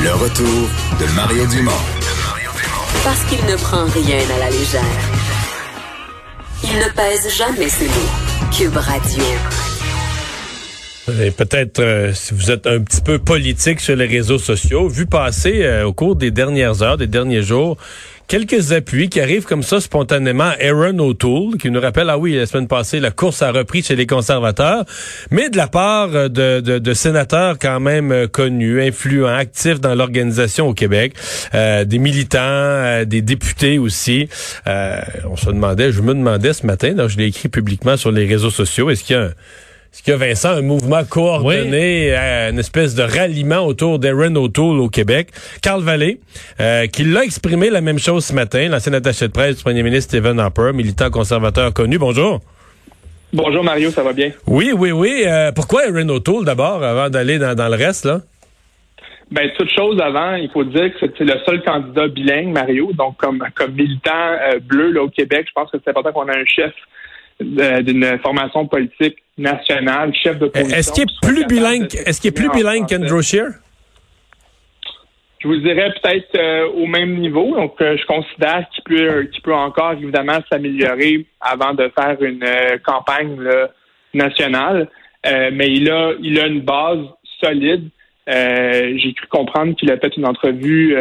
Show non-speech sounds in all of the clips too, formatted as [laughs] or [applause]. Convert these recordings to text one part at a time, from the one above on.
Le retour de Mario Dumont. Parce qu'il ne prend rien à la légère. Il ne pèse jamais ses mots. Cube Radio. Et peut-être euh, si vous êtes un petit peu politique sur les réseaux sociaux, vu passer euh, au cours des dernières heures, des derniers jours, quelques appuis qui arrivent comme ça spontanément. Aaron O'Toole, qui nous rappelle, ah oui, la semaine passée, la course a repris chez les conservateurs, mais de la part de, de, de sénateurs quand même euh, connus, influents, actifs dans l'organisation au Québec, euh, des militants, euh, des députés aussi. on se demandait, je me demandais ce matin, donc je l'ai écrit publiquement sur les réseaux sociaux, est-ce qu'il y a un est-ce qu'il y a, Vincent, un mouvement coordonné, euh, une espèce de ralliement autour d'Aaron O'Toole au Québec? Carl Vallée, euh, qui l'a exprimé la même chose ce matin, l'ancien attaché de presse du premier ministre Stephen Harper, militant conservateur connu. Bonjour. Bonjour Mario, ça va bien? Oui, oui, oui. Euh, pourquoi Aaron O'Toole d'abord, avant d'aller dans, le reste, là? Ben, toute chose avant, il faut dire que c'est le seul candidat bilingue, Mario. Donc, comme, comme militant bleu là, au Québec, je pense que c'est important qu'on ait un chef d'une formation politique nationale, chef de Est-ce qu'il est plus bilingue, est-ce qu'il est plus bilingue qu'Andrew Scheer? Je vous dirais peut-être euh, au même niveau. Donc, euh, je considère qu'il peut, peut encore évidemment s'améliorer avant de faire une euh, campagne nationale. mais il a, il a une base solide. J'ai cru comprendre qu'il a fait une entrevue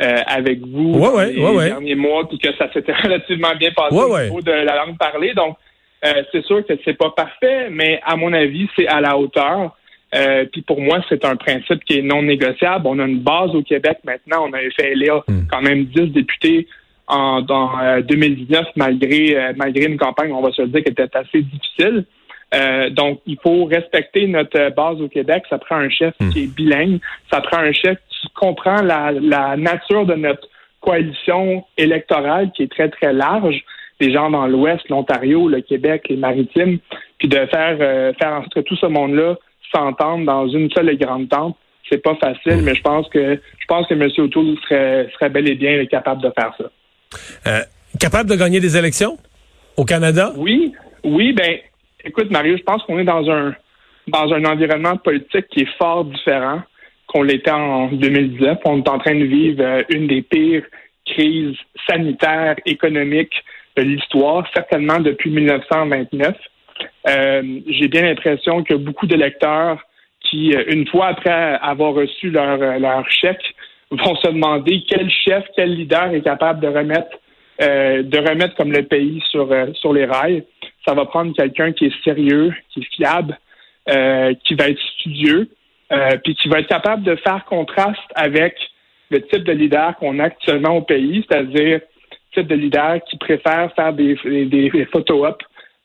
avec vous ouais, les derniers mois, puis que ça s'était [laughs] relativement bien passé au niveau de la langue parlée. Donc, euh, c'est sûr que c'est pas parfait, mais à mon avis, c'est à la hauteur. Euh, puis pour moi, c'est un principe qui est non négociable. On a une base au Québec maintenant. On avait fait élire hmm. quand même 10 députés en dans, 2019, euh, malgré malgré une campagne, on va se le dire, qui était assez difficile. donc, il faut respecter notre base au Québec. Ça prend un chef hmm. qui est bilingue. Ça prend un chef qui comprend la, la nature de notre coalition électorale qui est très, très large des gens dans l'Ouest, l'Ontario, le Québec, les Maritimes, puis de faire euh, faire en sorte que tout ce monde-là s'entende dans une seule et grande tente. C'est pas facile, mais je pense que je pense que M. O'Toole serait, serait bel et bien capable de faire ça. Euh, capable de gagner des élections au Canada? Oui, oui, ben écoute, Mario, je pense qu'on est dans un dans un environnement politique qui est fort différent qu'on l'était en 2019. On est en train de vivre euh, une des pires crises sanitaires, économiques, de l'histoire, certainement depuis 1929. Euh, j'ai bien l'impression que beaucoup d'électeurs qui, euh, une fois après avoir reçu leur, euh, leur chèque, [laughs] vont se demander quel chef, quel leader est capable de remettre de remettre comme le pays sur sur les rails. Ça va prendre quelqu'un qui est sérieux, qui est fiable, qui va être studieux, puis qui va être capable de faire contraste avec le type de leader qu'on a actuellement au pays, c'est-à-dire type de leader qui préfère faire des, des, photo-op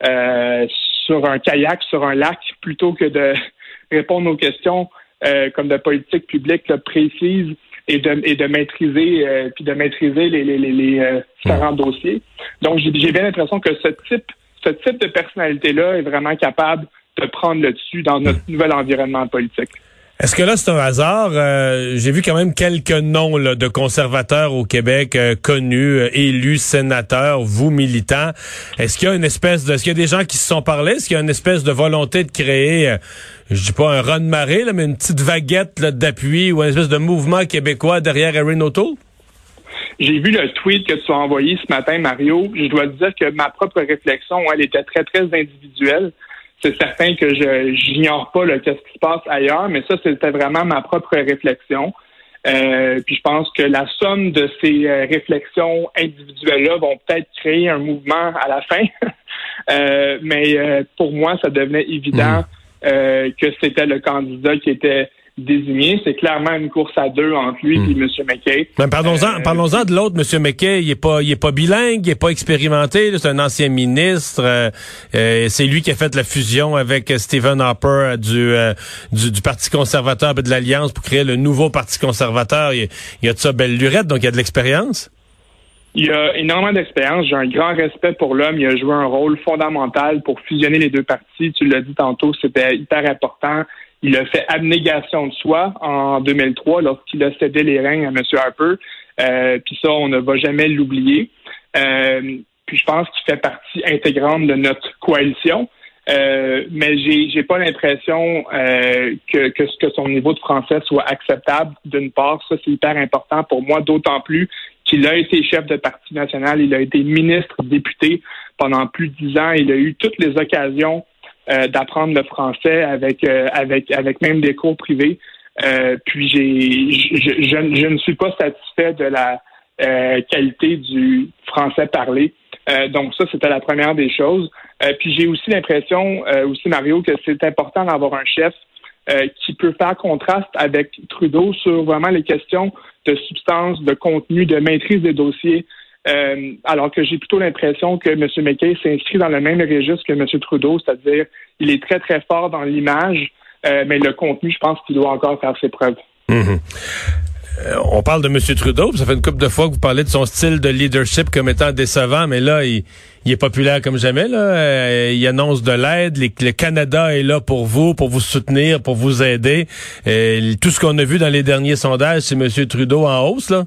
euh, sur un kayak, sur un lac, plutôt que de [laughs] répondre aux questions euh, comme de politique publique précise et de, et de maîtriser euh, puis de maîtriser les, les, les, différents dossiers. Donc j'ai bien l'impression que ce type ce type de personnalité-là est vraiment capable de prendre le dessus dans notre nouvel environnement politique. Est-ce que là, c'est un hasard? Euh, j'ai vu quand même quelques noms de conservateurs au Québec euh, connus, euh, élus, sénateurs, vous militants. Est-ce qu'il y a une espèce de... Est-ce qu'il y a des gens qui se sont parlé? Est-ce qu'il y a une espèce de volonté de créer, je dis pas un run de marée, mais une petite vaguette d'appui ou une espèce de mouvement québécois derrière Erin O'Toole? J'ai vu le tweet que tu as envoyé ce matin, Mario. Je dois dire que ma propre réflexion, elle était très, très individuelle c'est certain que je j'ignore pas qu'est-ce qui se passe ailleurs, mais ça, c'était vraiment ma propre réflexion. Euh, puis je pense que la somme de ces euh, réflexions individuelles-là vont peut-être créer un mouvement à la fin. [laughs] euh, mais pour moi, ça devenait évident mmh. que c'était le candidat qui était désigné. C'est clairement une course à deux entre lui et M. McKay. Mais parlons-en, euh, parlons-en de l'autre, M. McKay. Il est pas, il est pas bilingue, il est pas expérimenté. C'est un ancien ministre. Euh, euh, c'est lui qui a fait la fusion avec Stephen Harper du, du, Parti conservateur et de l'Alliance pour créer le nouveau Parti conservateur. Il, y a de ça belle lurette, donc il y a de l'expérience. Il a énormément d'expérience. J'ai un grand respect pour l'homme. Il a joué un rôle fondamental pour fusionner les deux partis. Tu l'as dit tantôt, c'était hyper important. Il a fait abnégation de soi en 2003 lorsqu'il a cédé les règnes à M. Harper. Euh, puis ça, on ne va jamais l'oublier. Euh, puis je pense qu'il fait partie intégrante de notre coalition. Euh, mais j'ai j'ai pas l'impression euh, que, que que son niveau de français soit acceptable. D'une part, ça c'est hyper important pour moi, d'autant plus qu'il a été chef de parti national, il a été ministre, député pendant plus de dix ans, il a eu toutes les occasions euh, d'apprendre le français avec avec avec même des cours privés. puis j'ai je, je, je, ne suis pas satisfait de la qualité du français parlé. donc ça, c'était la première des choses. Euh, puis j'ai aussi l'impression, euh, aussi Mario, que c'est important d'avoir un chef euh, qui peut faire contraste avec Trudeau sur vraiment les questions de substance, de contenu, de maîtrise des dossiers. Alors que j'ai plutôt l'impression que M. McKay s'inscrit dans le même registre que M. Trudeau, c'est-à-dire il est très très fort dans l'image, mais le contenu, je pense qu'il doit encore faire ses preuves. Mhm. Euh, on parle de M. Trudeau, ça fait une couple de fois que vous parlez de son style de leadership comme étant décevant, mais là, il, est populaire comme jamais. Là. Euh, il annonce de l'aide. Le Canada est là pour vous, pour vous soutenir, pour vous aider. Euh, tout ce qu'on a vu dans les derniers sondages, c'est M. Trudeau en hausse, là.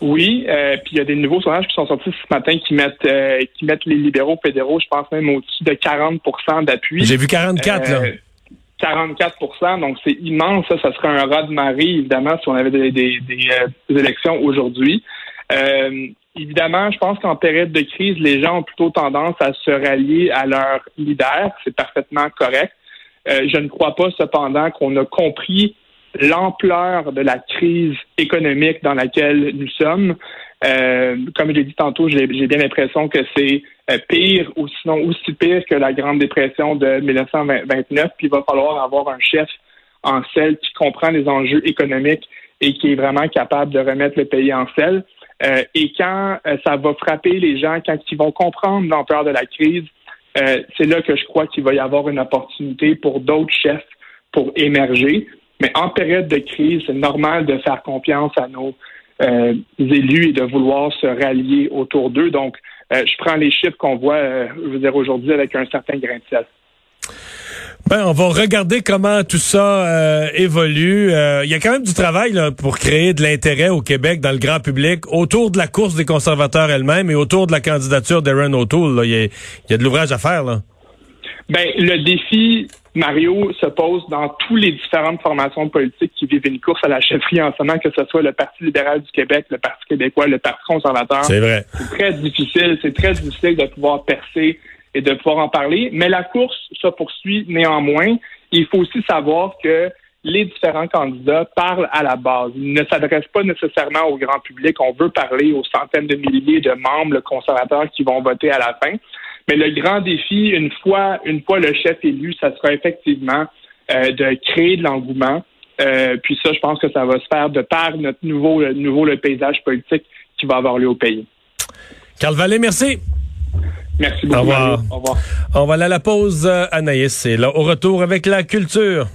Oui, puis il y a des nouveaux sondages qui sont sortis ce matin qui mettent qui mettent les libéraux fédéraux, je pense même au-dessus de 40% d'appui. J'ai vu 44 là. 44% donc c'est immense. Ça, ça serait un raz de marée, évidemment, si on avait des, des, euh, élections aujourd'hui. Euh, évidemment, je pense qu'en période de crise, les gens ont plutôt tendance à se rallier à leur leader. C'est parfaitement correct. Euh, je ne crois pas cependant qu'on a compris l'ampleur de la crise économique dans laquelle nous sommes. Euh, comme je l'ai dit tantôt, j'ai bien l'impression que c'est euh, pire ou sinon aussi pire que la Grande Dépression de 1929. Puis il va falloir avoir un chef en selle qui comprend les enjeux économiques et qui est vraiment capable de remettre le pays en selle. Euh, et quand ça va frapper les gens, quand ils vont comprendre l'ampleur de la crise, c'est là que je crois qu'il va y avoir une opportunité pour d'autres chefs pour émerger. Mais en période de crise, c'est normal de faire confiance à nos euh, élus et de vouloir se rallier autour d'eux. Donc, euh, je prends les chiffres qu'on voit, euh, je veux dire, aujourd'hui avec un certain grain de sel. Ben, on va regarder comment tout ça évolue. Il y a quand même du travail là, pour créer de l'intérêt au Québec dans le grand public autour de la course des conservateurs elle-même et autour de la candidature d'Aaron O'Toole. Il y, y, a de l'ouvrage à faire. Là. Ben, le défi, Mario, se pose dans toutes les différentes formations politiques qui vivent une course à la chefferie en ce moment, que ce soit le Parti libéral du Québec, le Parti québécois, le Parti conservateur. C'est vrai. C'est très difficile, c'est très difficile de pouvoir percer et de pouvoir en parler. Mais la course se poursuit néanmoins. Il faut aussi savoir que les différents candidats parlent à la base. Ils ne s'adressent pas nécessairement au grand public. On veut parler aux centaines de milliers de membres conservateurs qui vont voter à la fin. Mais le grand défi, une fois, une fois le chef élu, ça sera effectivement euh, de créer de l'engouement. Euh, puis ça, je pense que ça va se faire de par notre nouveau, nouveau le paysage politique qui va avoir lieu au pays. Carl Vallée, merci. Merci beaucoup. Au revoir. Au revoir. On va aller à la pause, Anaïs. C'est là au retour avec la culture.